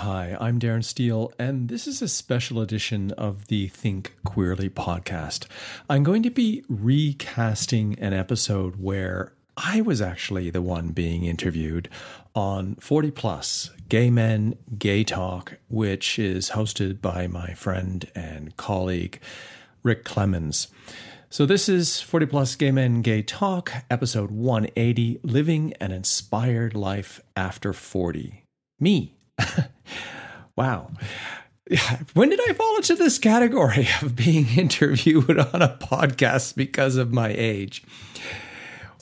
Hi, I'm Darren Steele, and this is a special edition of the Think Queerly podcast. I'm going to be recasting an episode where I was actually the one being interviewed on 40 Plus Gay Men, Gay Talk, which is hosted by my friend and colleague, Rick Clemens. So, this is 40 Plus Gay Men, Gay Talk, episode 180 Living an Inspired Life After 40. Me. wow. When did I fall into this category of being interviewed on a podcast because of my age?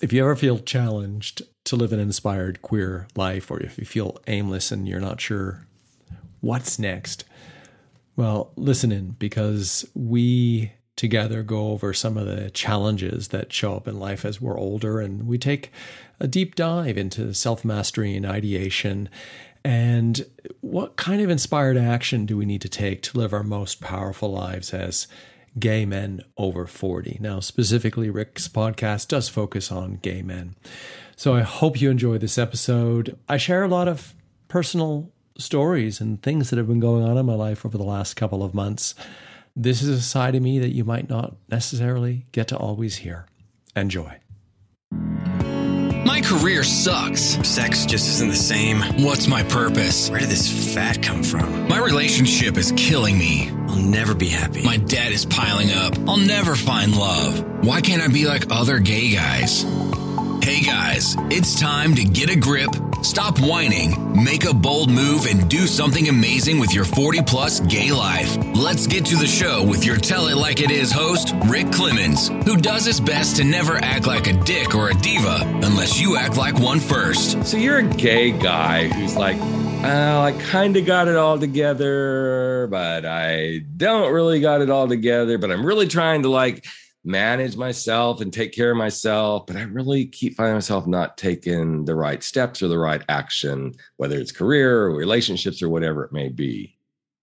If you ever feel challenged to live an inspired queer life, or if you feel aimless and you're not sure what's next, well, listen in because we together go over some of the challenges that show up in life as we're older and we take a deep dive into self mastery and ideation and what kind of inspired action do we need to take to live our most powerful lives as gay men over 40? Now, specifically, Rick's podcast does focus on gay men. So I hope you enjoy this episode. I share a lot of personal stories and things that have been going on in my life over the last couple of months. This is a side of me that you might not necessarily get to always hear. Enjoy. My career sucks. Sex just isn't the same. What's my purpose? Where did this fat come from? My relationship is killing me. I'll never be happy. My debt is piling up. I'll never find love. Why can't I be like other gay guys? Hey guys, it's time to get a grip, stop whining, make a bold move, and do something amazing with your 40 plus gay life. Let's get to the show with your Tell It Like It Is host, Rick Clemens, who does his best to never act like a dick or a diva unless you act like one first. So you're a gay guy who's like, oh, I kind of got it all together, but I don't really got it all together, but I'm really trying to like, manage myself and take care of myself, but I really keep finding myself not taking the right steps or the right action, whether it's career or relationships or whatever it may be.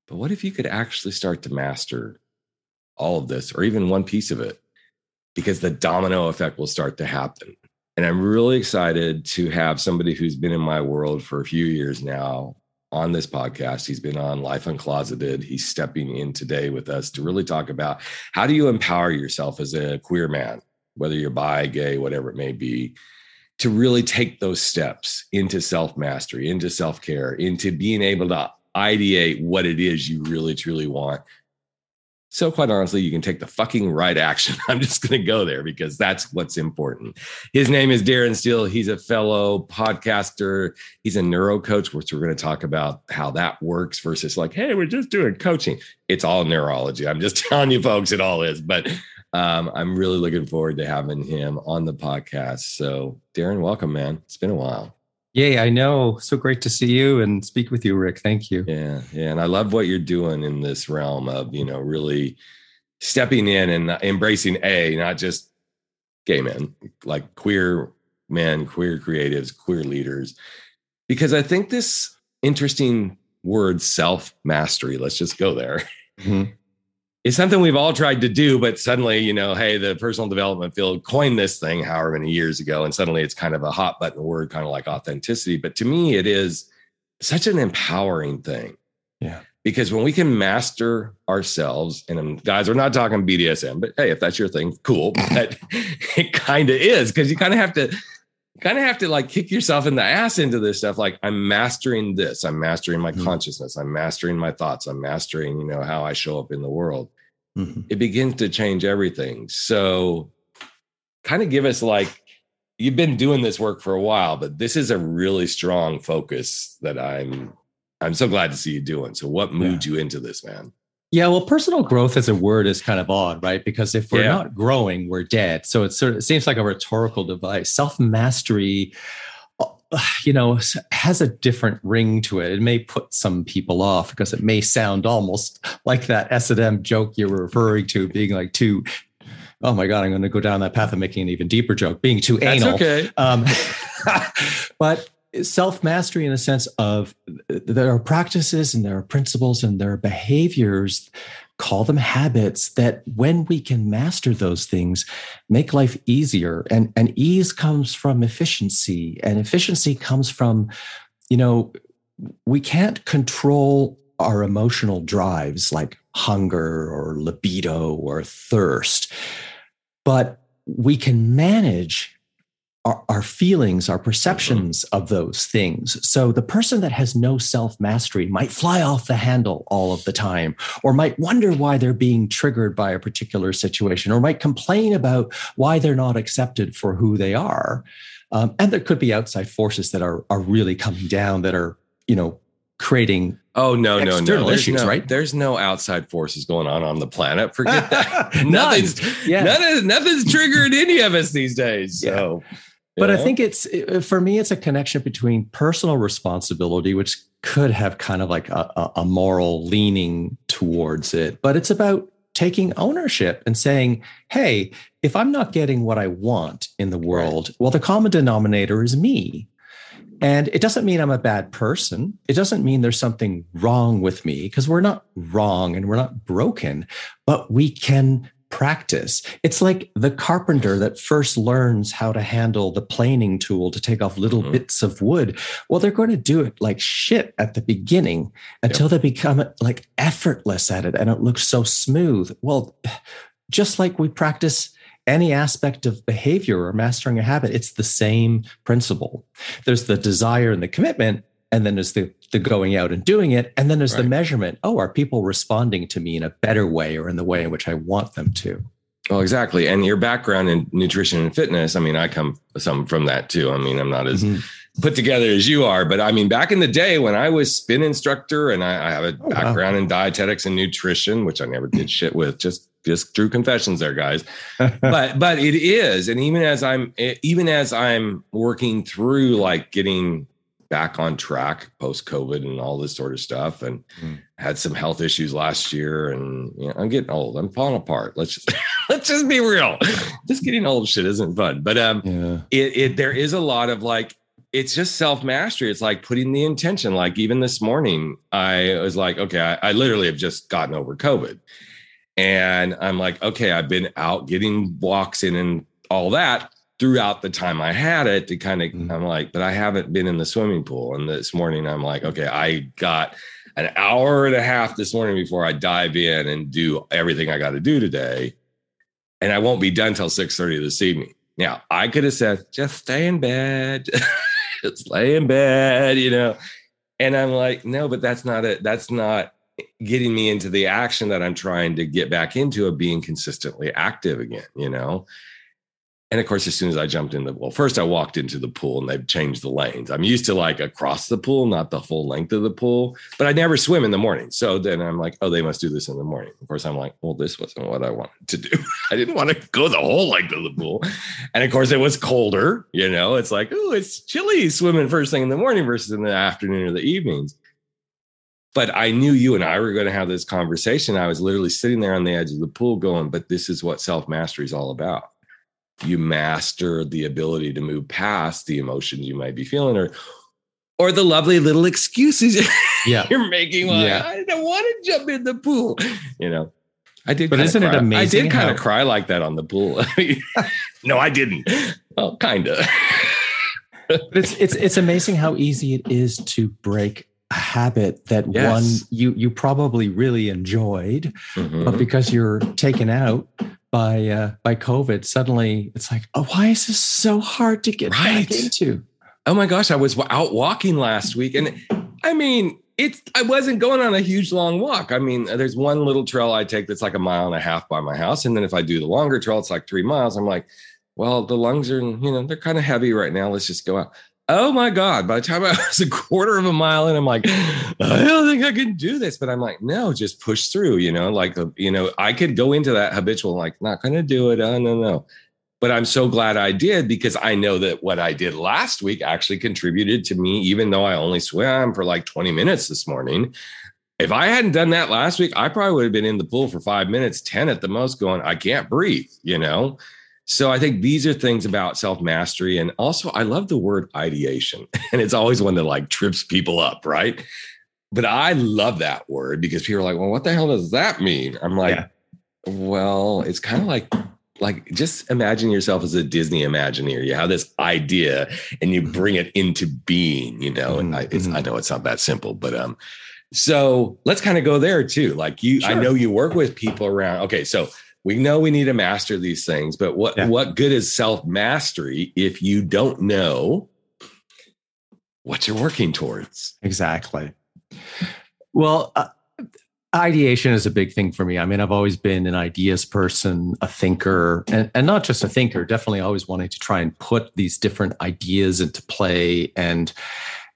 But what if you could actually start to master all of this or even one piece of it? Because the domino effect will start to happen. And I'm really excited to have somebody who's been in my world for a few years now on this podcast. He's been on Life Uncloseted. He's stepping in today with us to really talk about how do you empower yourself as a queer man, whether you're bi, gay, whatever it may be, to really take those steps into self mastery, into self care, into being able to ideate what it is you really truly want so, quite honestly, you can take the fucking right action. I'm just going to go there because that's what's important. His name is Darren Steele. He's a fellow podcaster. He's a neuro coach, which we're going to talk about how that works versus like, hey, we're just doing coaching. It's all neurology. I'm just telling you, folks, it all is. But um, I'm really looking forward to having him on the podcast. So, Darren, welcome, man. It's been a while. Yay, I know. So great to see you and speak with you, Rick. Thank you. Yeah, yeah. And I love what you're doing in this realm of, you know, really stepping in and embracing A, not just gay men, like queer men, queer creatives, queer leaders. Because I think this interesting word self mastery, let's just go there, mm-hmm is something we've all tried to do, but suddenly, you know, hey, the personal development field coined this thing however many years ago, and suddenly it's kind of a hot button word, kind of like authenticity. But to me, it is such an empowering thing. Yeah. Because when we can master ourselves, and um, guys, we're not talking BDSM, but hey, if that's your thing, cool. But it kind of is because you kind of have to kind of have to like kick yourself in the ass into this stuff like i'm mastering this i'm mastering my mm-hmm. consciousness i'm mastering my thoughts i'm mastering you know how i show up in the world mm-hmm. it begins to change everything. So, kind of give us like, you've been doing this work for a while, but this is a really strong focus that I'm I'm so glad to see you doing. So what moved yeah. you into this, man? Yeah, well, personal growth as a word is kind of odd, right? Because if we're yeah. not growing, we're dead. So it sort of it seems like a rhetorical device. Self mastery you know, has a different ring to it. It may put some people off because it may sound almost like that S&M joke you're referring to, being like too. Oh my God, I'm going to go down that path of making an even deeper joke, being too That's anal. Okay. Um, but self mastery in a sense of there are practices and there are principles and there are behaviors call them habits that when we can master those things make life easier. And and ease comes from efficiency. And efficiency comes from you know we can't control our emotional drives like hunger or libido or thirst, but we can manage our, our feelings, our perceptions mm-hmm. of those things. So the person that has no self mastery might fly off the handle all of the time, or might wonder why they're being triggered by a particular situation, or might complain about why they're not accepted for who they are. Um, and there could be outside forces that are are really coming down that are you know creating Oh no, no, no! There's issues, no, right? There's no outside forces going on on the planet. Forget that. nothing's, yeah. nothing, nothing's triggered any of us these days. So, yeah. But know? I think it's for me, it's a connection between personal responsibility, which could have kind of like a, a moral leaning towards it, but it's about taking ownership and saying, "Hey, if I'm not getting what I want in the world, well, the common denominator is me." And it doesn't mean I'm a bad person. It doesn't mean there's something wrong with me because we're not wrong and we're not broken, but we can practice. It's like the carpenter that first learns how to handle the planing tool to take off little mm-hmm. bits of wood. Well, they're going to do it like shit at the beginning until yep. they become like effortless at it and it looks so smooth. Well, just like we practice any aspect of behavior or mastering a habit, it's the same principle. There's the desire and the commitment, and then there's the, the going out and doing it. And then there's right. the measurement. Oh, are people responding to me in a better way or in the way in which I want them to? Well, exactly. And your background in nutrition and fitness, I mean, I come some from that too. I mean, I'm not as mm-hmm. put together as you are, but I mean, back in the day when I was spin instructor and I, I have a oh, background wow. in dietetics and nutrition, which I never did shit with, just just true confessions there guys but but it is and even as i'm even as i'm working through like getting back on track post covid and all this sort of stuff and mm. had some health issues last year and you know, i'm getting old i'm falling apart let's just let's just be real just getting old shit isn't fun but um yeah. it, it there is a lot of like it's just self mastery. It's like putting the intention. Like even this morning, I was like, okay, I, I, literally have just gotten over COVID. And I'm like, okay, I've been out getting walks in and all that throughout the time I had it to kind of, mm-hmm. I'm like, but I haven't been in the swimming pool. And this morning I'm like, okay, I got an hour and a half this morning before I dive in and do everything I got to do today. And I won't be done till 6 30 this evening. Now I could have said, just stay in bed, just lay in bed, you know. And I'm like, no, but that's not it. That's not getting me into the action that I'm trying to get back into of being consistently active again, you know? And of course, as soon as I jumped in the well, first I walked into the pool and they've changed the lanes. I'm used to like across the pool, not the full length of the pool, but I never swim in the morning. So then I'm like, oh, they must do this in the morning. Of course, I'm like, well, this wasn't what I wanted to do. I didn't want to go the whole length of the pool. And of course, it was colder. You know, it's like, oh, it's chilly swimming first thing in the morning versus in the afternoon or the evenings but I knew you and I were going to have this conversation. I was literally sitting there on the edge of the pool going, but this is what self mastery is all about. You master the ability to move past the emotions you might be feeling or or the lovely little excuses yeah. you're making. Well, yeah. I don't want to jump in the pool. You know, I did. But isn't cry. it amazing? I did kind of cry like that on the pool. no, I didn't. Well, kind of. it's it's it's amazing how easy it is to break a habit that yes. one you you probably really enjoyed mm-hmm. but because you're taken out by uh by covid suddenly it's like oh why is this so hard to get right. back into? Oh my gosh i was out walking last week and i mean it's i wasn't going on a huge long walk. I mean there's one little trail i take that's like a mile and a half by my house and then if i do the longer trail it's like three miles. I'm like well the lungs are you know they're kind of heavy right now. Let's just go out oh my God. By the time I was a quarter of a mile in, I'm like, I don't think I can do this. But I'm like, no, just push through, you know, like, uh, you know, I could go into that habitual, like, not to do it. Oh, no, no. But I'm so glad I did because I know that what I did last week actually contributed to me, even though I only swam for like 20 minutes this morning. If I hadn't done that last week, I probably would have been in the pool for five minutes, 10 at the most, going, I can't breathe, you know? So I think these are things about self mastery. And also, I love the word ideation. And it's always one that like trips people up, right? But I love that word because people are like, well, what the hell does that mean? I'm like, yeah. well, it's kind of like like just imagine yourself as a Disney Imagineer. You have this idea and you bring it into being, you know, and I, Mhm. I know it's not that simple, but um, so let's kind of go there too. Like you, I know you work with people around. Okay, so we know we need to master these things, but what Yeah. what good is self mastery if you don't know what you're working towards? Exactly. Well, uh, ideation is a big thing for me. I mean, I've always been an ideas person, a thinker, and, and not just a thinker, definitely always wanting to try and put these different ideas into play and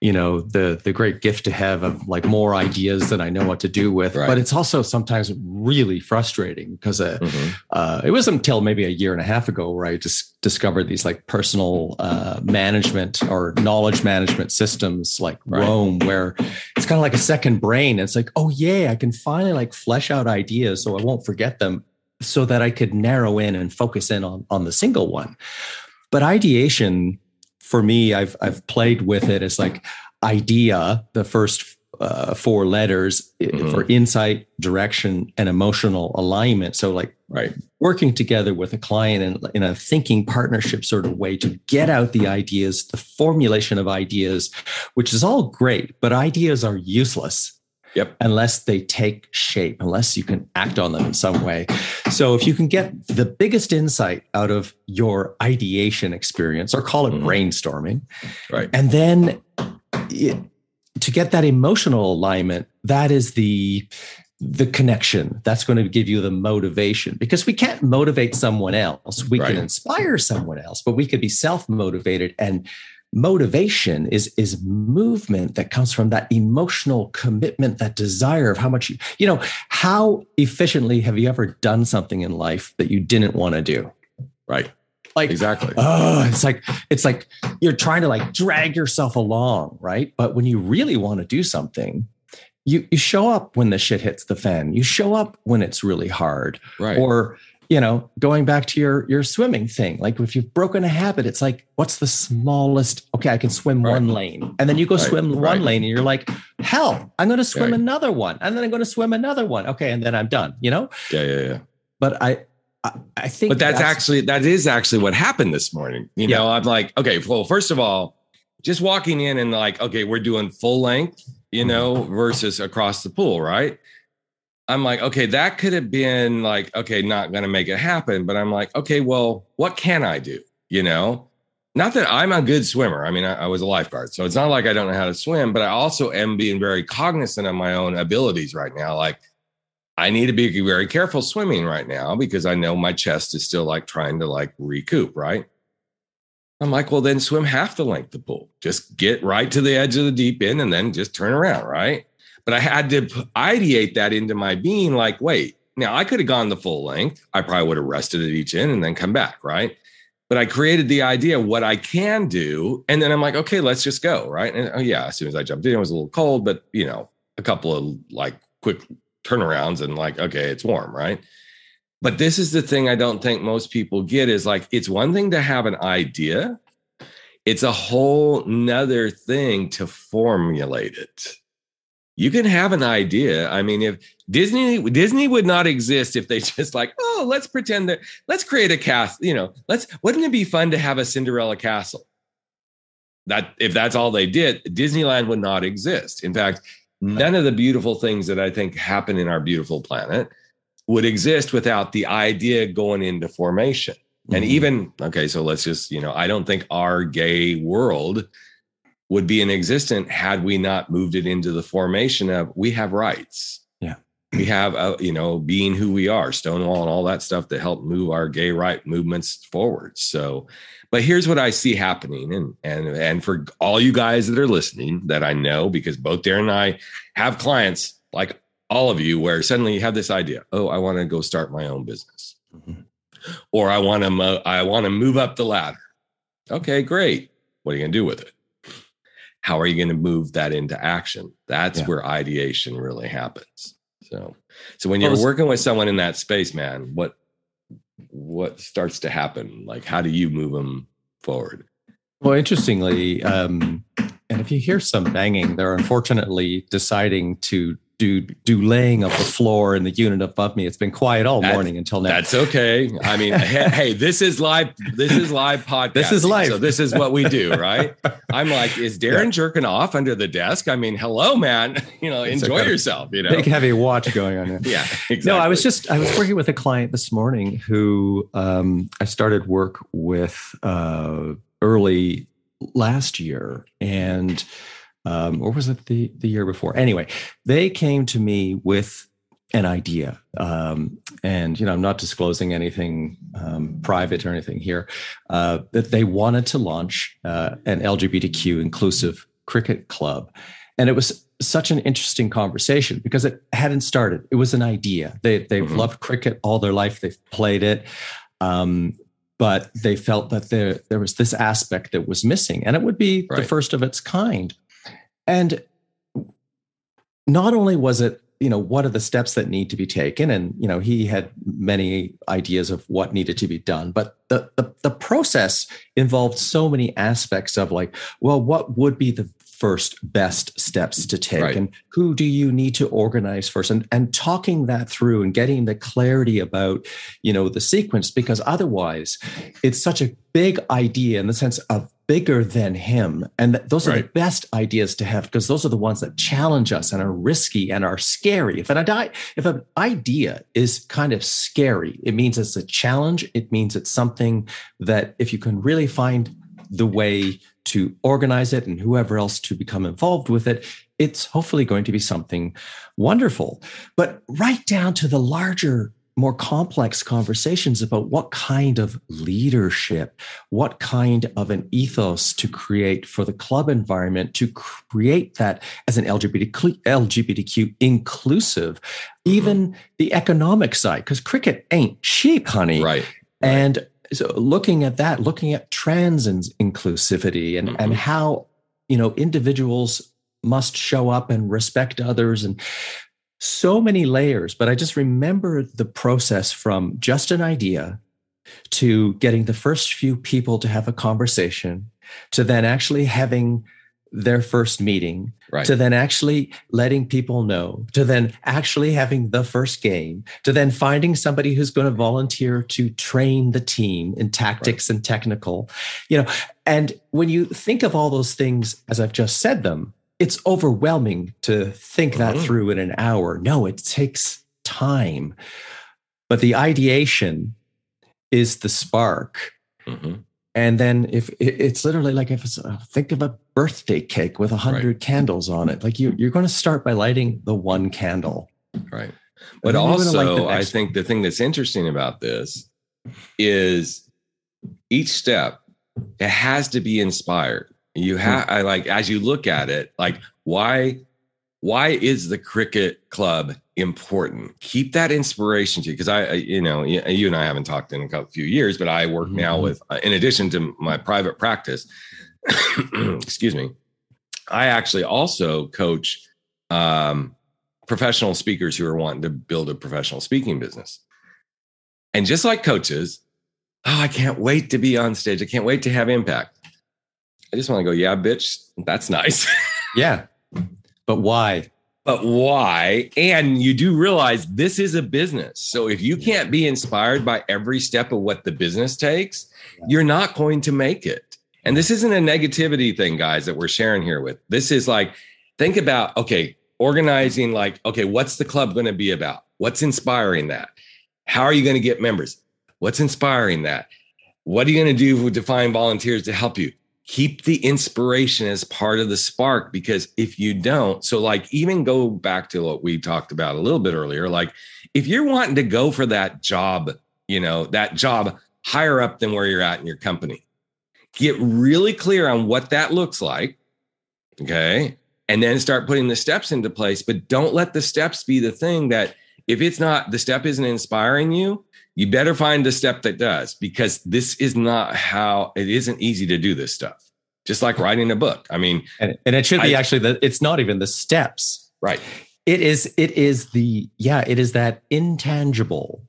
you know the the great gift to have of like more ideas than I know what to do with. Right. But it's also sometimes really frustrating because uh, Mhm. uh, it wasn't until maybe a year and a half ago where I just discovered these like personal uh, management or knowledge management systems like Right. Roam, where it's kind of like a second brain. It's like, oh yeah, I can finally like flesh out ideas so I won't forget them, so that I could narrow in and focus in on on the single one. But ideation, for me, I've I've played with it as like idea, the first uh, four letters Mhm. for insight, direction, and emotional alignment. So like Right. working together with a client in, in a thinking partnership sort of way to get out the ideas, the formulation of ideas, which is all great, but ideas are useless Yep. unless they take shape, unless you can act on them in some way. So if you can get the biggest insight out of your ideation experience, or call it Mhm. brainstorming, Right. and then it, to get that emotional alignment, that is the the connection that's going to give you the motivation because we can't motivate someone else we Right. can inspire someone else but we could be self-motivated and motivation is is movement that comes from that emotional commitment that desire of how much you you know how efficiently have you ever done something in life that you didn't want to do Right. like Exactly. oh it's like it's like you're trying to like drag yourself along right but when you really want to do something you you show up when the shit hits the fan you show up when it's really hard right. or you know going back to your your swimming thing like if you've broken a habit it's like what's the smallest okay i can swim Right. one lane and then you go Right, swim one lane and you're like hell i'm going to swim Right. another one and then i'm going to swim another one okay and then i'm done you know yeah. Yeah. Yeah. but i i, I think but that's, actually that is actually what happened this morning you know i'm like okay well first of all just walking in and like okay we're doing full length you mm-hmm. know versus across the pool right i'm like okay that could have been like okay not gonna make it happen but i'm like okay well what can i do you know not that i'm a good swimmer i mean I, I was a lifeguard so it's not like i don't know how to swim but i also am being very cognizant of my own abilities right now like I need to be very careful swimming right now because I know my chest is still like trying to like recoup, right? I'm like, well, then swim half the length of the pool. Just get right to the edge of the deep end and then just turn around, right? But I had to ideate that into my being like, wait, now I could have gone the full length. I probably would have rested at each end and then come back, right? But I created the idea what I can do. And then I'm like, okay, let's just go, right? And oh, yeah, as soon as I jumped in, it was a little cold, but you know, a couple of like quick turnarounds and like, okay, it's warm, right? But this is the thing I don't think most people get is like, it's one thing to have an idea, it's a whole nother thing to formulate it. You can have an idea. I mean, if Disney Disney would not exist if they just like, oh, let's pretend that let's create a cast, you know, let's wouldn't it be fun to have a Cinderella castle? That if that's all they did, Disneyland would not exist. In fact, none of the beautiful things that I think happen in our beautiful planet would exist without the idea going into formation. And Mhm. even, okay, so let's just, you know, I don't think our gay world would be in existence had we not moved it into the formation of we have rights. Yeah. We have, uh, you know, being who we are, Stonewall and all that stuff that help move our gay right movements forward. So, but here's what I see happening. And, and, and for all you guys that are listening that I know, because both Darren and I have clients like all of you where suddenly you have this idea, oh, I want to go start my own business. Mhm. Or I want to mo- I want to move up the ladder. Okay, great. What are you going to do with it? How are you going to move that into action? That's Yeah. where ideation really happens. So, so when you're it's- working with someone in that space, man, what what starts to happen? Like, how do you move them forward? Well, interestingly, um, and if you hear some banging, they're unfortunately deciding to do do laying of the floor in the unit above me. It's been quiet all that's, morning until now. That's okay. I mean, hey, hey, this is live. This is live podcast. This is live. So this is what we do, right? I'm like, is Darren yeah. jerking off under the desk? I mean, hello, man. You know, it's enjoy yourself. You know, big heavy watch going on. Here. yeah, exactly. No, I was just I was working with a client this morning who um, I started work with uh, early last year, and um, or was it the the year before? Anyway, they came to me with an idea, um, and you know, I'm not disclosing anything um, private or anything here. Uh, that they wanted to launch uh, an LGBTQ inclusive cricket club, and it was such an interesting conversation because it hadn't started. It was an idea. They they've mm-hmm. loved cricket all their life. They've played it. Um, but they felt that there there was this aspect that was missing and it would be right. the first of its kind and not only was it, you know, what are the steps that need to be taken? And, you know, he had many ideas of what needed to be done, but the, the, the process involved so many aspects of like, well, what would be the first best steps to take right. and who do you need to organize first and and talking that through and getting the clarity about you know the sequence because otherwise it's such a big idea in the sense of bigger than him. And those are right. the best ideas to have because those are the ones that challenge us and are risky and are scary. If an idea, if an idea is kind of scary, it means it's a challenge. It means it's something that if you can really find the way to organize it and whoever else to become involved with it, it's hopefully going to be something wonderful. But right down to the larger more complex conversations about what kind of leadership, what kind of an ethos to create for the club environment to create that as an LGBTQ, LGBTQ inclusive, even the economic side, because cricket ain't cheap, honey. Right. And so looking at that, looking at trans inclusivity and, mm-hmm. and how, you know, individuals must show up and respect others and so many layers, but I just remember the process from just an idea to getting the first few people to have a conversation to then actually having their first meeting right. to then actually letting people know to then actually having the first game to then finding somebody who's going to volunteer to train the team in tactics right. and technical you know and when you think of all those things as i've just said them it's overwhelming to think that mm-hmm. through in an hour. No, it takes time. But the ideation is the spark. Mm-hmm. And then if it's literally like if it's uh, think of a birthday cake with a hundred right. candles on it, like you, you're going to start by lighting the one candle. Right. But also, I think the thing that's interesting about this is each step, it has to be inspired. You hmm. have I like as you look at it, like why why is the cricket club important? Keep that inspiration to you because I, you know, you and I haven't talked in a couple few years, but I work mm-hmm. now with, uh, in addition to my private practice, excuse me, I actually also coach um, professional speakers who are wanting to build a professional speaking business. And just like coaches, oh, I can't wait to be on stage. I can't wait to have impact. I just want to go, yeah, bitch, that's nice. yeah. But why? But why? And you do realize this is a business. So if you can't be inspired by every step of what the business takes, you're not going to make it. And this isn't a negativity thing, guys, that we're sharing here with. This is like, think about, okay, organizing, like, okay, what's the club going to be about? What's inspiring that? How are you going to get members? What's inspiring that? What are you going to do to find volunteers to help you? Keep the inspiration as part of the spark because if you don't so like even go back to what we talked about a little bit earlier like if you're wanting to go for that job you know that job higher up than where you're at in your company get really clear on what that looks like okay and then start putting the steps into place but don't let the steps be the thing that if it's not the step isn't inspiring you you better find the step that does because this is not how it isn't easy to do this stuff. Just like writing a book. I mean and, and it should be I, actually that it's not even the steps. Right. It is it is the yeah it is that intangible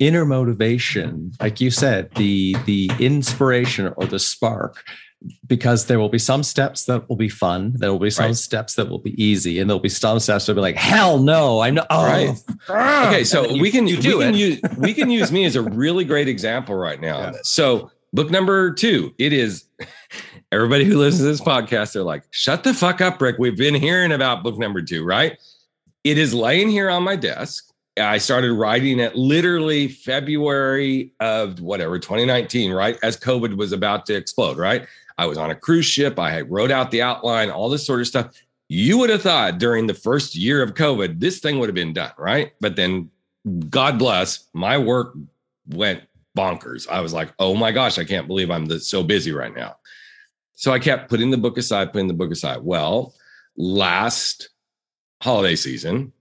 inner motivation like you said the the inspiration or the spark because there will be some steps that will be fun. There will be some Right. steps that will be easy, and there'll be some steps that will be like, hell no, I'm not. Oh, Right. ah. okay so you- we can you we do can it. use we can use me as a really great example right now Yeah. so book number two it is everybody who listens to this podcast they're like shut the fuck up rick we've been hearing about book number two right it is laying here on my desk i started writing it literally february of whatever 2019 right as covid was about to explode right i was on a cruise ship i wrote out the outline all this sort of stuff you would have thought during the first year of COVID, this thing would have been done, right? But then, God bless, my work went bonkers. I was like, oh my gosh, I can't believe I'm so busy right now. So I kept putting the book aside, putting the book aside. Well, last holiday season,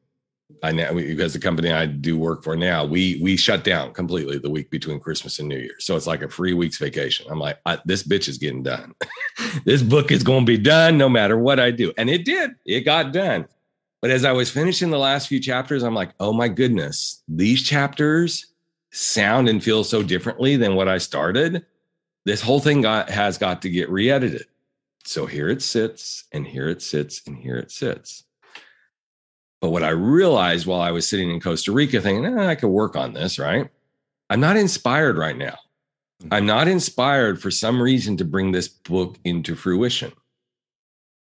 I know because the company I do work for now, we we shut down completely the week between Christmas and New Year. So it's like a free week's vacation. I'm like, this bitch is getting done. this book is going to be done no matter what I do, and it did. It got done. But as I was finishing the last few chapters, I'm like, oh my goodness, these chapters sound and feel so differently than what I started. This whole thing got has got to get re-edited. So here it sits, and here it sits, and here it sits. But what I realized while I was sitting in Costa Rica thinking, eh, I could work on this, right? I'm not inspired right now. I'm not inspired for some reason to bring this book into fruition.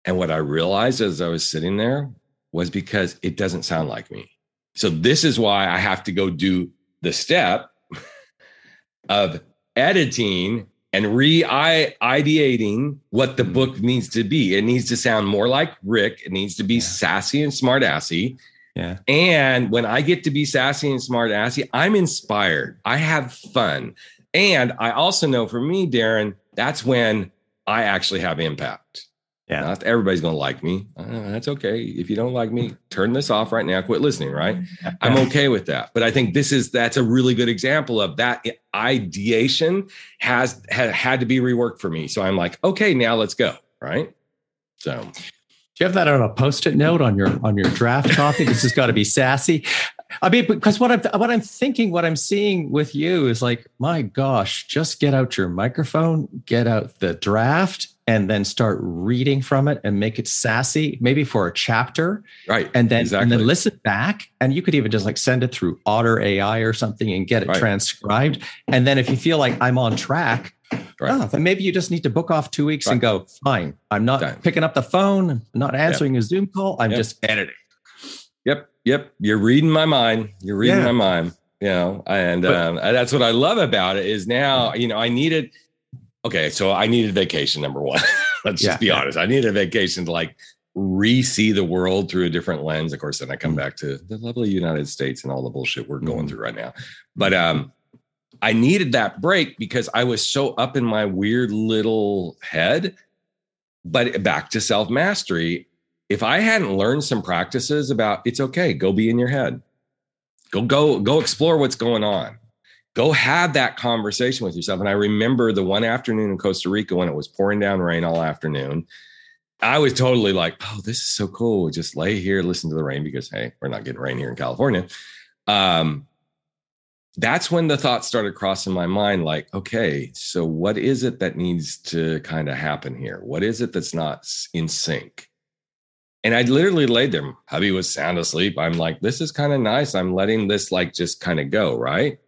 And what I realized as I was sitting there was because it doesn't sound like me. So this is why I have to go do the step of editing and re-ideating what the hmm. book needs to be. It needs to sound more like Rick. It needs to be Yeah. sassy and smart assy. yeah, And when I get to be sassy and smart assy, I'm inspired. I have fun. And I also know for me, Darren, that's when I actually have impact. Yeah. Not everybody's going to like me. Uh, that's okay. If you don't like me, turn this off right now. Quit listening, right? I'm okay with that. But I think this is that's a really good example of that ideation has had, had to be reworked for me. So I'm like, okay, now let's go, right? So Do you have that on a post-it note on your on your draft copy? this has got to be sassy. I mean, because what I'm what I'm thinking, what I'm seeing with you is like, my gosh, just get out your microphone, get out the draft, and then start reading from it and make it sassy, maybe for a chapter, right. and then and then listen back. And you could even just like send it through Otter AI or something and get it Right. transcribed. And then if you feel like I'm on track, Right. oh, then maybe you just need to book off two weeks and go, fine. I'm not Done. picking up the phone, I'm not answering a Zoom call. I'm Yep. just editing. Yep, yep. You're reading my mind. You're reading Yeah. my mind. You know, and But- um, that's what I love about it is now. You know, I needed. Okay, so I needed vacation. Number one, let's Yeah. just be honest. I needed a vacation to like re-see the world through a different lens. Of course, then I come Mm. back to the lovely United States and all the bullshit we're going Mm. through right now. But um, I needed that break because I was so up in my weird little head. But back to self mastery, if I hadn't learned some practices about it's okay, go be in your head. Go go go explore what's going on. Go have that conversation with yourself. And I remember the one afternoon in Costa Rica when it was pouring down rain all afternoon. I was totally like, "Oh, this is so cool. Just lay here, listen to the rain because hey, we're not getting rain here in California." Um that's when the thoughts started crossing my mind like okay so what is it that needs to kind of happen here what is it that's not in sync and i literally laid there hubby was sound asleep i'm like this is kind of nice i'm letting this like just kind of go right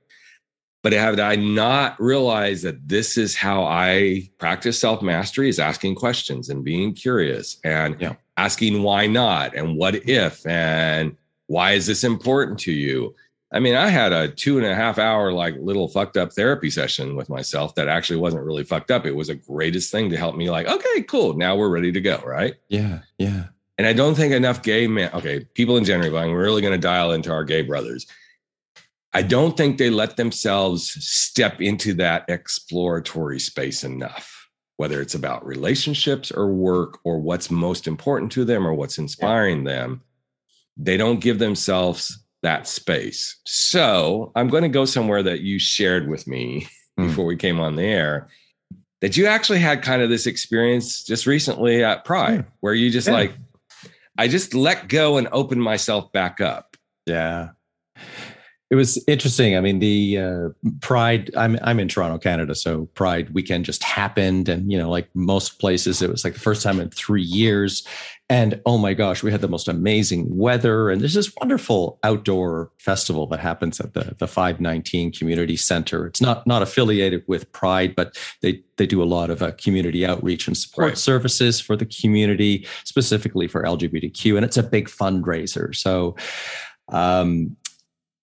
but had i not realized that this is how i practice self-mastery is asking questions and being curious and Yeah. asking why not and what if and why is this important to you I mean, I had a two and a half hour, like little fucked up therapy session with myself that actually wasn't really fucked up. It was a greatest thing to help me, like, okay, cool. Now we're ready to go. Right. Yeah, yeah. And I don't think enough gay men, okay, people in general, but I'm really going to dial into our gay brothers. I don't think they let themselves step into that exploratory space enough, whether it's about relationships or work or what's most important to them or what's inspiring them. They don't give themselves that space. So I'm going to go somewhere that you shared with me Hmm. before we came on the air that you actually had kind of this experience just recently at Pride Yeah. where you just Yeah. like, I just let go and open myself back up. Yeah. It was interesting. I mean, the uh, Pride. I'm I'm in Toronto, Canada, so Pride weekend just happened, and you know, like most places, it was like the first time in three years. And oh my gosh, we had the most amazing weather, and there's this wonderful outdoor festival that happens at the the 519 Community Center. It's not not affiliated with Pride, but they they do a lot of uh, community outreach and support right. services for the community, specifically for LGBTQ, and it's a big fundraiser. So um,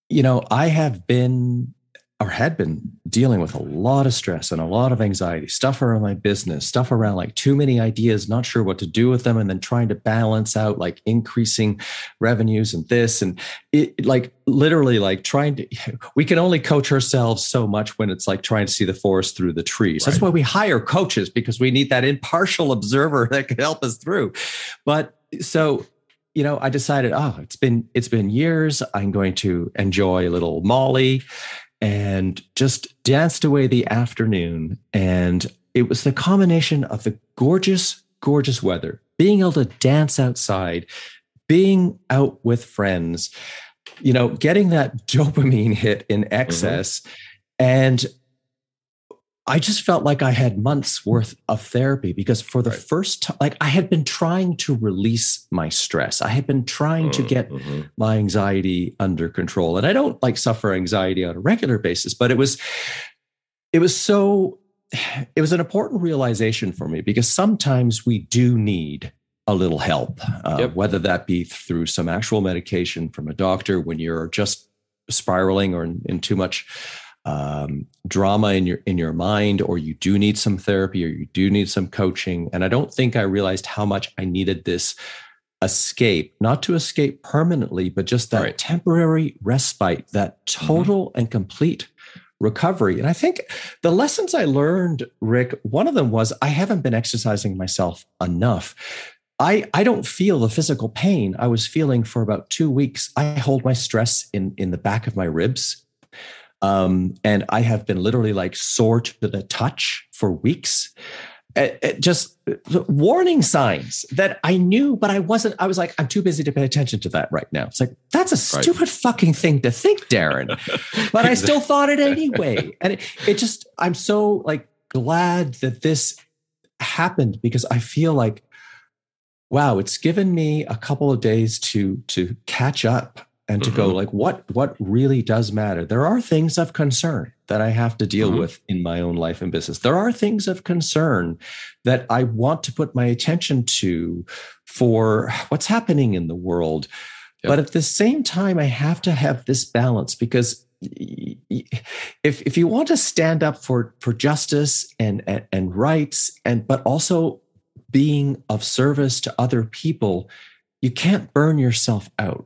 you know, I have been or had been dealing with a lot of stress and a lot of anxiety, stuff around my business, stuff around like too many ideas, not sure what to do with them, and then trying to balance out like increasing revenues and this and it like literally like trying to we can only coach ourselves so much when it's like trying to see the forest through the trees. Right. That's why we hire coaches because we need that impartial observer that can help us through. But so you know, I decided, oh, it's been it's been years. I'm going to enjoy a little Molly and just danced away the afternoon. And it was the combination of the gorgeous, gorgeous weather, being able to dance outside, being out with friends, you know, getting that dopamine hit in mm-hmm. excess. Mm-hmm. And I just felt like I had months worth of therapy because for the right. first time, like I had been trying to release my stress. I had been trying mm, mm-hmm. to get my anxiety under control. And I don't like suffer anxiety on a regular basis, but it was, it was so, it was an important realization for me because sometimes we do need a little help, uh, yep. whether that be through some actual medication from a doctor when you're just spiraling or in, in too much um, drama in your in your mind or you do need some therapy or you do need some coaching and i don't think i realized how much i needed this escape not to escape permanently but just that right. temporary respite that mm-hmm. total mm-hmm. and complete recovery and i think the lessons i learned rick one of them was i haven't been exercising myself enough I, I don't feel the physical pain I was feeling for about two weeks. I hold my stress in, in the back of my ribs um, and I have been literally like sore to the touch for weeks. It, it just warning signs that I knew, but I wasn't. I was like, I'm too busy to pay attention to that right now. It's like, that's a stupid right. fucking thing to think, Darren. but I still thought it anyway. And it, it just, I'm so like glad that this happened because I feel like, wow, it's given me a couple of days to to catch up and to mm-hmm. go like what what really does matter there are things of concern that i have to deal mm-hmm. with in my own life and business there are things of concern that i want to put my attention to for what's happening in the world yep. but at the same time i have to have this balance because if if you want to stand up for for justice and, and and rights and but also being of service to other people you can't burn yourself out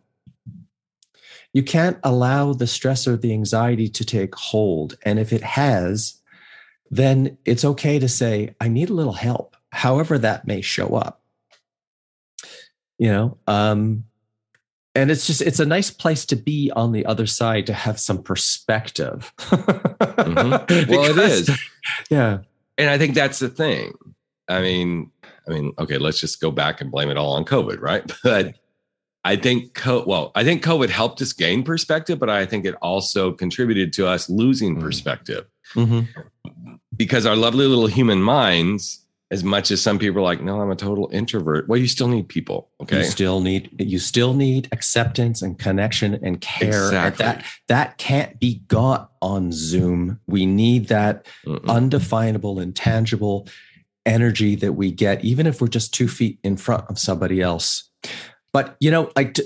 you can't allow the stress or the anxiety to take hold. And if it has, then it's okay to say, I need a little help, however that may show up. You know, um, and it's just it's a nice place to be on the other side to have some perspective. mm-hmm. Well, it is. Yeah. And I think that's the thing. I mean, I mean, okay, let's just go back and blame it all on COVID, right? But I think co- well, I think COVID helped us gain perspective, but I think it also contributed to us losing mm-hmm. perspective. Mm-hmm. Because our lovely little human minds, as much as some people are like, no, I'm a total introvert. Well, you still need people. Okay. You still need you still need acceptance and connection and care. Exactly. And that that can't be got on Zoom. We need that Mm-mm. undefinable, intangible energy that we get, even if we're just two feet in front of somebody else. But you know, like to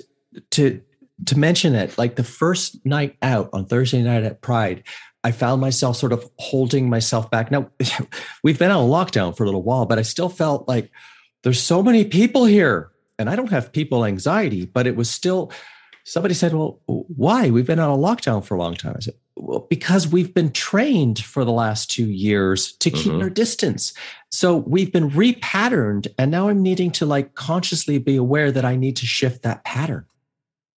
to to mention it, like the first night out on Thursday night at Pride, I found myself sort of holding myself back. Now we've been on lockdown for a little while, but I still felt like there's so many people here. And I don't have people anxiety, but it was still somebody said, Well, why? We've been on a lockdown for a long time. I said, Well, because we've been trained for the last two years to keep mm-hmm. our distance. So we've been repatterned. And now I'm needing to like consciously be aware that I need to shift that pattern.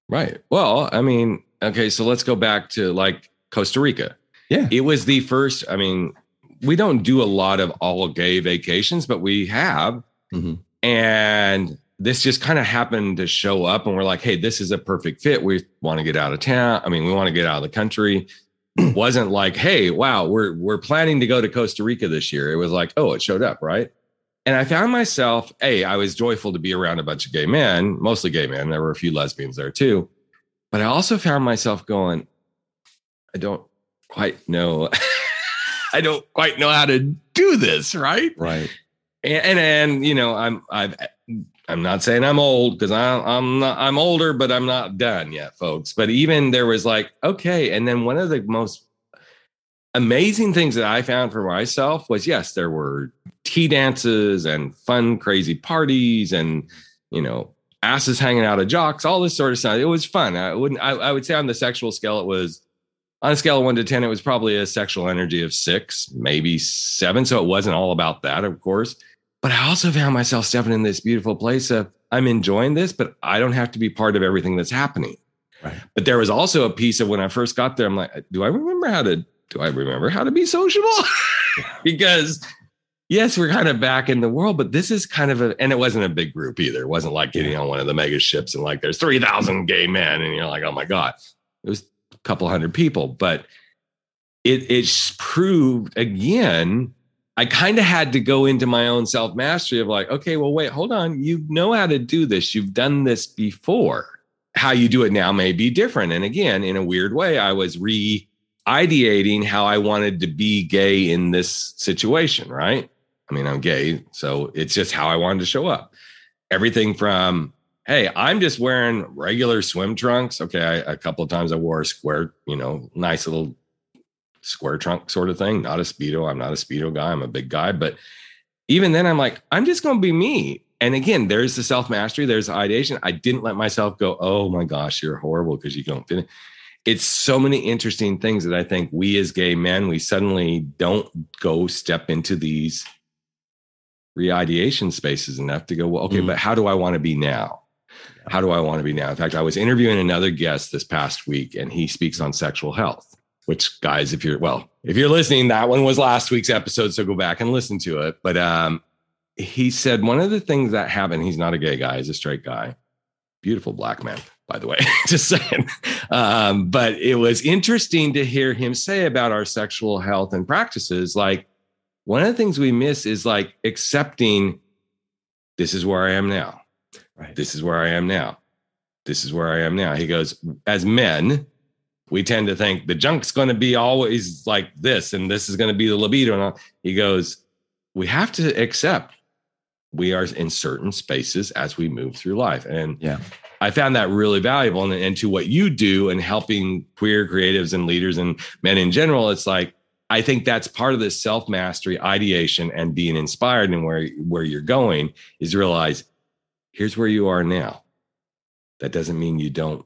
Right. Well, I mean, okay, so let's go back to like Costa Rica. Yeah. It was the first, I mean, we don't do a lot of all gay vacations, but we have. Mm-hmm. And this just kind of happened to show up and we're like, hey, this is a perfect fit. We want to get out of town. I mean, we want to get out of the country. wasn't like, hey, wow, we're we're planning to go to Costa Rica this year. It was like, oh, it showed up, right? And I found myself, hey, I was joyful to be around a bunch of gay men, mostly gay men. There were a few lesbians there too. But I also found myself going, I don't quite know. I don't quite know how to do this, right? Right. And and, and you know, I'm I've I'm not saying I'm old because I'm not I'm older, but I'm not done yet, folks. But even there was like, okay. And then one of the most amazing things that I found for myself was yes, there were tea dances and fun, crazy parties and you know, asses hanging out of jocks, all this sort of stuff. It was fun. I wouldn't I, I would say on the sexual scale, it was on a scale of one to 10, it was probably a sexual energy of six, maybe seven. So it wasn't all about that, of course. But I also found myself stepping in this beautiful place of I'm enjoying this, but I don't have to be part of everything that's happening. Right. But there was also a piece of when I first got there, I'm like, do I remember how to do I remember how to be sociable? because yes, we're kind of back in the world, but this is kind of a and it wasn't a big group either. It wasn't like getting on one of the mega ships and like there's 3,000 gay men and you're like, oh my God. It was a couple hundred people, but it it's proved again I kind of had to go into my own self mastery of like, okay, well, wait, hold on. You know how to do this. You've done this before. How you do it now may be different. And again, in a weird way, I was re ideating how I wanted to be gay in this situation, right? I mean, I'm gay, so it's just how I wanted to show up. Everything from, hey, I'm just wearing regular swim trunks. Okay, I, a couple of times I wore a square, you know, nice little square trunk sort of thing. Not a speedo. I'm not a speedo guy. I'm a big guy, but even then, I'm like, I'm just going to be me. And again, there's the self mastery. There's the ideation. I didn't let myself go. Oh my gosh, you're horrible because you don't fit. It's so many interesting things that I think we as gay men, we suddenly don't go step into these re-ideation spaces enough to go, well, okay, mm. but how do I want to be now? How do I want to be now? In fact, I was interviewing another guest this past week, and he speaks on sexual health which guys, if you're well, if you're listening, that one was last week's episode, so go back and listen to it. But um, he said one of the things that happened, he's not a gay guy, he's a straight guy. Beautiful black man, by the way, just saying. Um, but it was interesting to hear him say about our sexual health and practices. Like one of the things we miss is like accepting this is where I am now. Right. This is where I am now. This is where I am now. He goes, as men, we tend to think the junk's going to be always like this and this is going to be the libido and all. he goes we have to accept we are in certain spaces as we move through life. And yeah. I found that really valuable and, and to what you do and helping queer creatives and leaders and men in general it's like i think that's part of this self mastery ideation and being inspired and where where you're going is realize here's where you are now. That doesn't mean you don't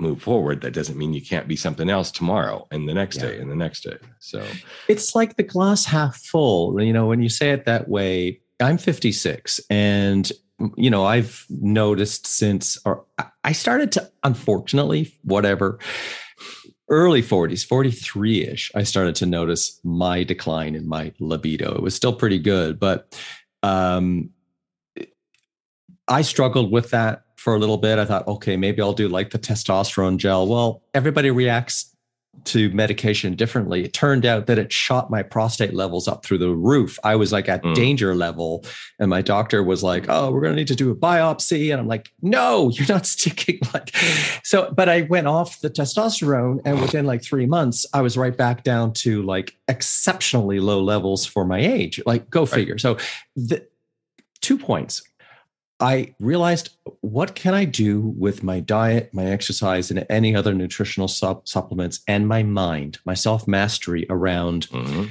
move forward that doesn't mean you can't be something else tomorrow and the next yeah. day and the next day so it's like the glass half full you know when you say it that way i'm 56 and you know i've noticed since or i started to unfortunately whatever early 40s 43ish i started to notice my decline in my libido it was still pretty good but um i struggled with that for a little bit. I thought, okay, maybe I'll do like the testosterone gel. Well, everybody reacts to medication differently. It turned out that it shot my prostate levels up through the roof. I was like at mm. danger level. And my doctor was like, oh, we're going to need to do a biopsy. And I'm like, no, you're not sticking like. So, but I went off the testosterone. And within like three months, I was right back down to like exceptionally low levels for my age. Like, go figure. So, the two points. I realized what can I do with my diet, my exercise, and any other nutritional sub- supplements, and my mind, my self mastery around, mm-hmm.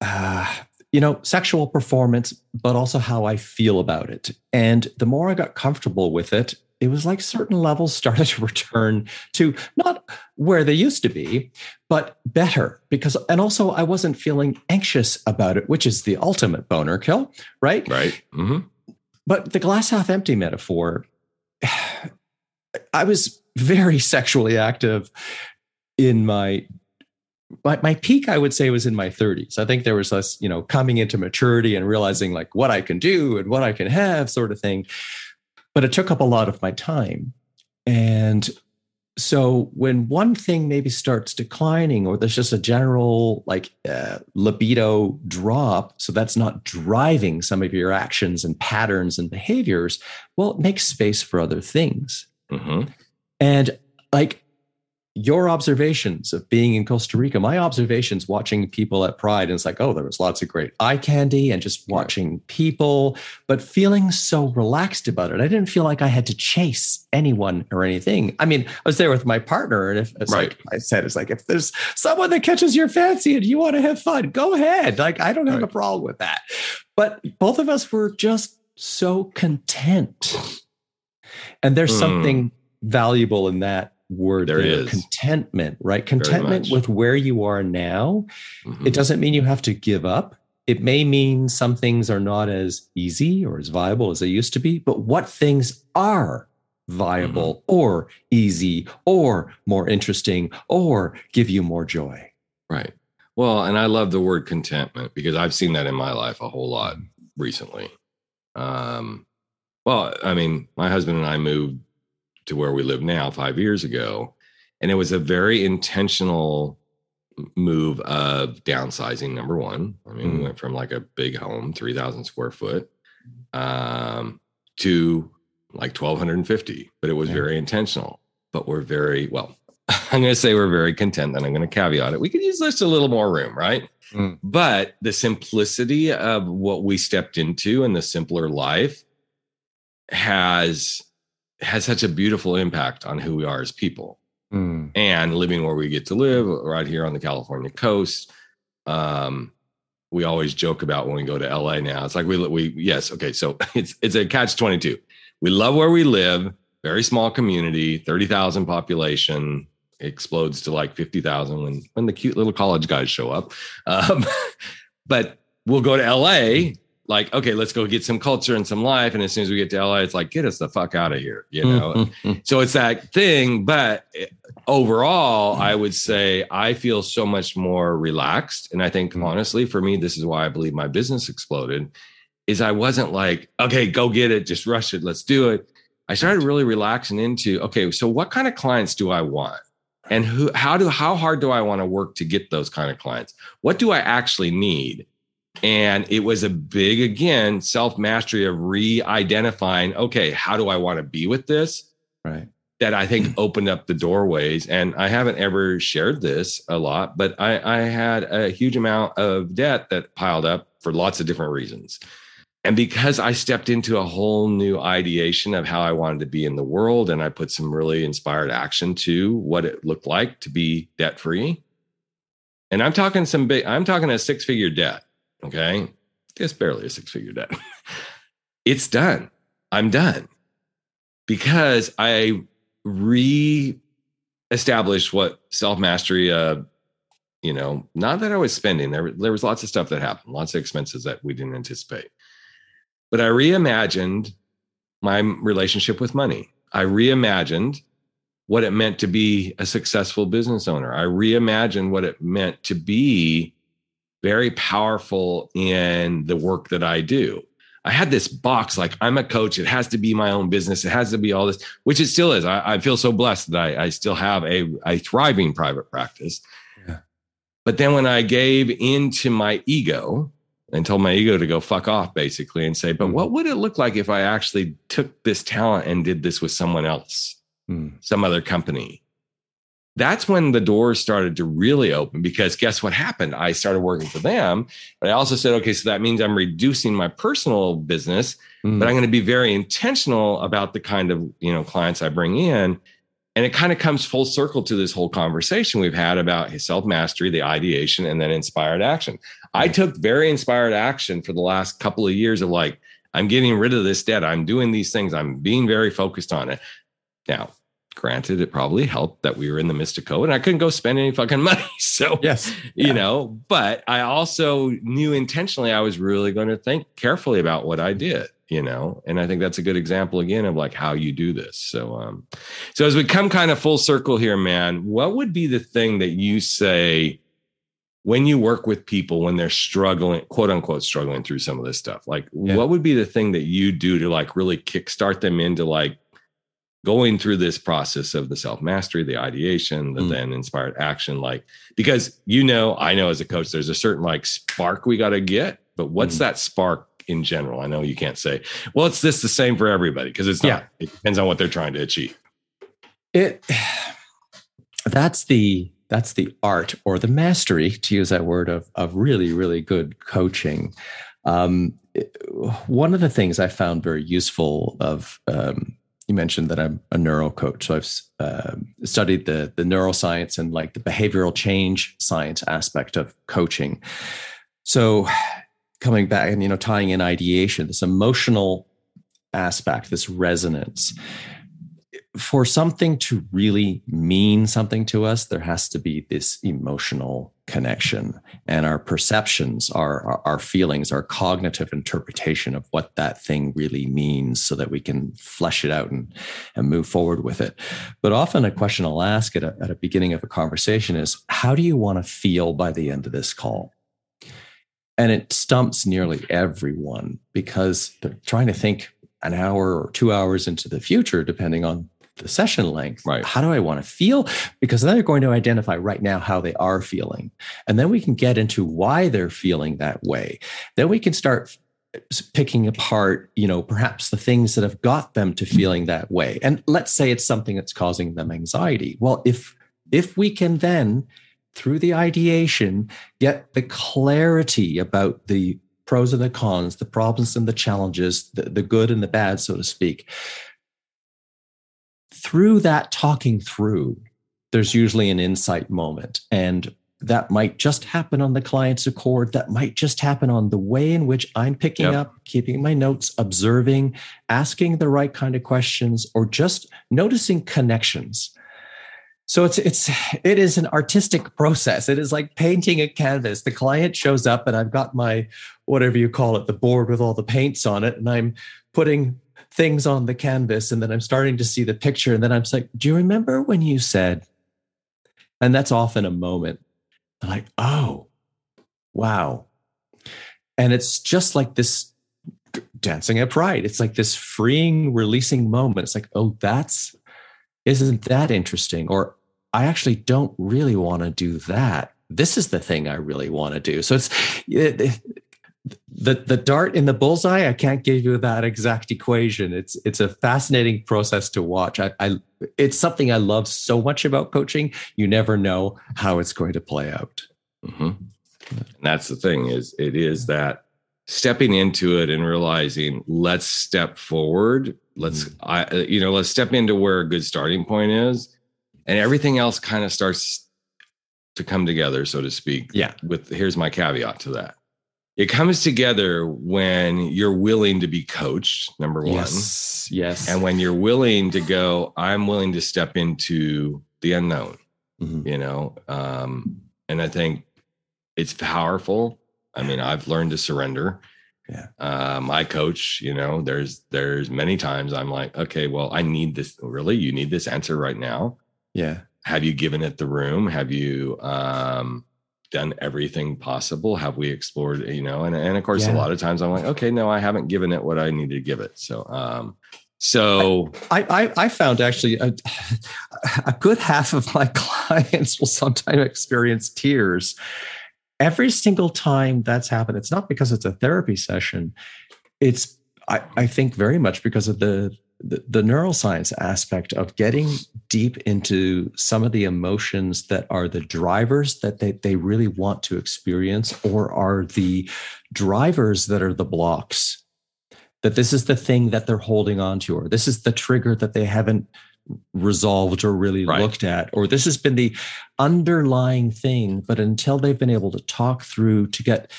uh, you know, sexual performance, but also how I feel about it. And the more I got comfortable with it, it was like certain levels started to return to not where they used to be, but better because, and also I wasn't feeling anxious about it, which is the ultimate boner kill, right? Right. Mm-hmm but the glass half empty metaphor, I was very sexually active in my my, my peak i would say was in my 30s i think there was less you know coming into maturity and realizing like what i can do and what i can have sort of thing but it took up a lot of my time. And so when one thing maybe starts declining or there's just a general like uh, libido drop so that's not driving some of your actions and patterns and behaviors well it makes space for other things mm-hmm. and like your observations of being in Costa Rica, my observations watching people at Pride, and it's like, oh, there was lots of great eye candy and just watching people, but feeling so relaxed about it. I didn't feel like I had to chase anyone or anything. I mean, I was there with my partner, and if it's right. like I said, it's like if there's someone that catches your fancy and you want to have fun, go ahead. Like I don't have right. a problem with that. But both of us were just so content. And there's mm. something valuable in that word there, there. is contentment right contentment with where you are now mm-hmm. it doesn't mean you have to give up it may mean some things are not as easy or as viable as they used to be but what things are viable mm-hmm. or easy or more interesting or give you more joy right well and i love the word contentment because i've seen that in my life a whole lot recently um well i mean my husband and i moved to where we live now five years ago. And it was a very intentional move of downsizing, number one. I mean, mm-hmm. we went from like a big home, 3,000 square foot, um, to like 1,250, but it was yeah. very intentional. But we're very, well, I'm going to say we're very content, and I'm going to caveat it. We could use just a little more room, right? Mm. But the simplicity of what we stepped into and the simpler life has has such a beautiful impact on who we are as people. Mm. And living where we get to live, right here on the California coast. Um, we always joke about when we go to LA now. It's like we we yes, okay. So it's it's a catch 22. We love where we live, very small community, 30,000 population, explodes to like 50,000 when when the cute little college guys show up. Um, but we'll go to LA like, okay, let's go get some culture and some life. And as soon as we get to LA, it's like, get us the fuck out of here, you know? Mm-hmm. so it's that thing. But overall, I would say I feel so much more relaxed. And I think mm-hmm. honestly, for me, this is why I believe my business exploded is I wasn't like, okay, go get it, just rush it, let's do it. I started really relaxing into, okay, so what kind of clients do I want? And who, how do, how hard do I want to work to get those kind of clients? What do I actually need? And it was a big, again, self mastery of re identifying, okay, how do I want to be with this? Right. That I think opened up the doorways. And I haven't ever shared this a lot, but I, I had a huge amount of debt that piled up for lots of different reasons. And because I stepped into a whole new ideation of how I wanted to be in the world, and I put some really inspired action to what it looked like to be debt free. And I'm talking some big, I'm talking a six figure debt Okay. It's barely a six figure debt. it's done. I'm done because I re established what self mastery, uh, you know, not that I was spending there, there was lots of stuff that happened, lots of expenses that we didn't anticipate. But I reimagined my relationship with money. I reimagined what it meant to be a successful business owner. I reimagined what it meant to be very powerful in the work that I do. I had this box like I'm a coach. It has to be my own business. It has to be all this, which it still is. I, I feel so blessed that I, I, still have a, a thriving private practice. Yeah. But then when I gave into my ego and told my ego to go fuck off, basically, and say, but what would it look like if I actually took this talent and did this with someone else, mm. some other company? That's when the doors started to really open because guess what happened? I started working for them. But I also said, okay, so that means I'm reducing my personal business, mm. but I'm going to be very intentional about the kind of, you know, clients I bring in. And it kind of comes full circle to this whole conversation we've had about self mastery, the ideation, and then inspired action. I took very inspired action for the last couple of years of like, I'm getting rid of this debt. I'm doing these things. I'm being very focused on it. Now, granted it probably helped that we were in the midst of COVID and I couldn't go spend any fucking money. So yes, yeah. you know, but I also knew intentionally I was really going to think carefully about what I did, you know, and I think that's a good example again of like how you do this. So um so as we come kind of full circle here, man, what would be the thing that you say when you work with people when they're struggling, quote unquote, struggling through some of this stuff, like Yeah. what would be the thing that you do to like really kickstart them into like going through this process of the self mastery, the ideation, the Mm. then inspired action? Like, because you know, I know as a coach, there's a certain like spark we got to get, but what's Mm. that spark in general? I know you can't say, well, it's this the same for everybody because it's not. It depends on what they're trying to achieve. it that's the that's the art or the mastery to use that word of of really really good coaching um, one of the things i found very useful of um, you mentioned that i'm a neuro coach. So i've uh, studied the the neuroscience and like the behavioral change science aspect of coaching. So coming back and you know tying in ideation this emotional aspect this resonance for something to really mean something to us, there has to be this emotional connection. And our perceptions, our, our, our feelings, our cognitive interpretation of what that thing really means so that we can flesh it out and, and move forward with it. But often a question I'll ask at a, at a beginning of a conversation is how do you want to feel by the end of this call? And it stumps nearly everyone because they're trying to think an hour or two hours into the future, depending on the session length. Right. How do I want to feel? Because then they're going to identify right now how they are feeling. And then we can get into why they're feeling that way. Then we can start picking apart, you know, perhaps the things that have got them to feeling that way. And let's say it's something that's causing them anxiety. Well, if if we can then through the ideation get the clarity about the pros and the cons, the problems and the challenges, the, the good and the bad, so to speak. Through that talking through, there's usually an insight moment. And that might just happen on the client's accord. That might just happen on the way in which I'm picking Yep. up, keeping my notes, observing, asking the right kind of questions, or just noticing connections. So it's it's it is an artistic process. It is like painting a canvas. The client shows up and I've got my whatever you call it, the board with all the paints on it, and I'm putting things on the canvas, and then I'm starting to see the picture, and then I'm like, "Do you remember when you said?" And that's often a moment. I'm like, "Oh, wow," and it's just like this dancing at pride. It's like this freeing, releasing moment. It's like, "Oh, that's." isn't that interesting? Or I actually don't really want to do that. This is the thing I really want to do. So it's it, the the dart in the bullseye. I can't give you that exact equation. It's it's a fascinating process to watch. I, I it's something I love so much about coaching. You never know how it's going to play out. Mhm. And that's the thing is it is that stepping into it and realizing let's step forward. Let's I uh, you know let's step into where a good starting point is, and everything else kind of starts to come together, so to speak. Yeah. With here's my caveat to that. It comes together when you're willing to be coached. Number one. Yes. Yes. And when you're willing to go, I'm willing to step into the unknown, Mhm. you know? Um, and I think it's powerful. I mean, I've learned to surrender. Yeah. Uh, my coach, you know, there's there's many times I'm like, okay, well, I need this. Really, you need this answer right now. yeah. Have you given it the room? Have you um, done everything possible? Have we explored? You know, and and of course, a lot of times I'm like, okay, no, I haven't given it what I need to give it. So, um, so I, I, I found actually a, a good half of my clients will sometimes experience tears. Every single time that's happened, it's not because it's a therapy session. It's I, I think very much because of the, the neuroscience aspect of getting deep into some of the emotions that are the drivers that they, they really want to experience or are the drivers that are the blocks. That this is the thing that they're holding on to, or this is the trigger that they haven't resolved or really Right. looked at, or this has been the underlying thing. But until they've been able to talk through to get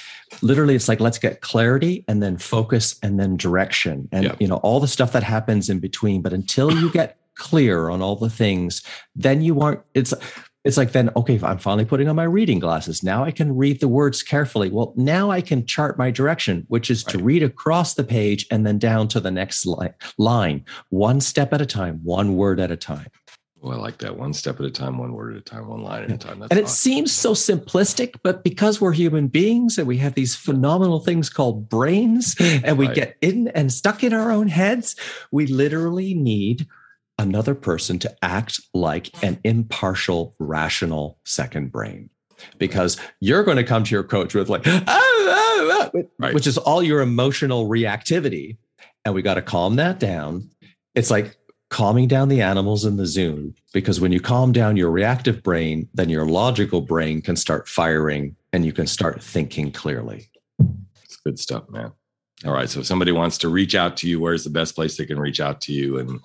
literally, it's like, let's get clarity and then focus and then direction and, Yeah. you know, all the stuff that happens in between. But until you get clear on all the things, then you aren't, it's, it's like then okay i'm finally putting on my reading glasses now i can read the words carefully well now i can chart my direction which is to read across the page and then down to the next li- line one step at a time one word at a time Oh, I like that. One step at a time, one word at a time, one line at a time. That's and it awesome. seems so simplistic, but because we're human beings and we have these phenomenal things called brains and we right. get in and stuck in our own heads, we literally need another person to act like an impartial, rational second brain. Because you're going to come to your coach with like, ah, ah, ah, right. which is all your emotional reactivity. And we got to calm that down. It's like calming down the animals in the zoo because when you calm down your reactive brain, then your logical brain can start firing and you can start thinking clearly. It's good stuff, man. All right. So if somebody wants to reach out to you, where's the best place they can reach out to you and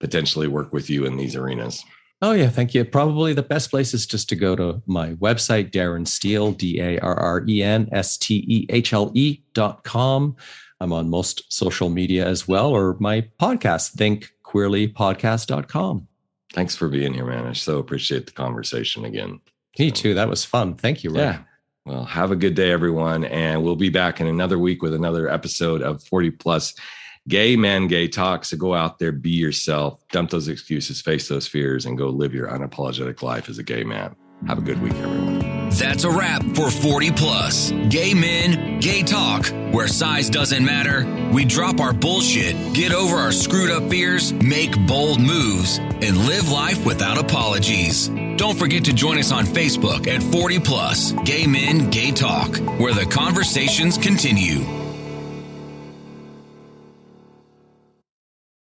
potentially work with you in these arenas? Oh, yeah. Thank you. Probably the best place is just to go to my website, Darren Stehle, D A R R E N S T E H L E dot com. I'm on most social media as well, or my podcast, Think queerlypodcast.com. Thanks for being here, man. I so appreciate the conversation again. Me so, too. That was fun. Thank you, Rick. Yeah. Well, have a good day, everyone. And we'll be back in another week with another episode of 40 Plus Gay Men Gay Talk. So go out there, be yourself, dump those excuses, face those fears, and go live your unapologetic life as a gay man. Have a good week, everyone. That's a wrap for 40 Plus. Gay men, gay talk, where size doesn't matter. We drop our bullshit, get over our screwed up fears, make bold moves, and live life without apologies. Don't forget to join us on Facebook at 40 Plus, Gay Men, Gay Talk, where the conversations continue.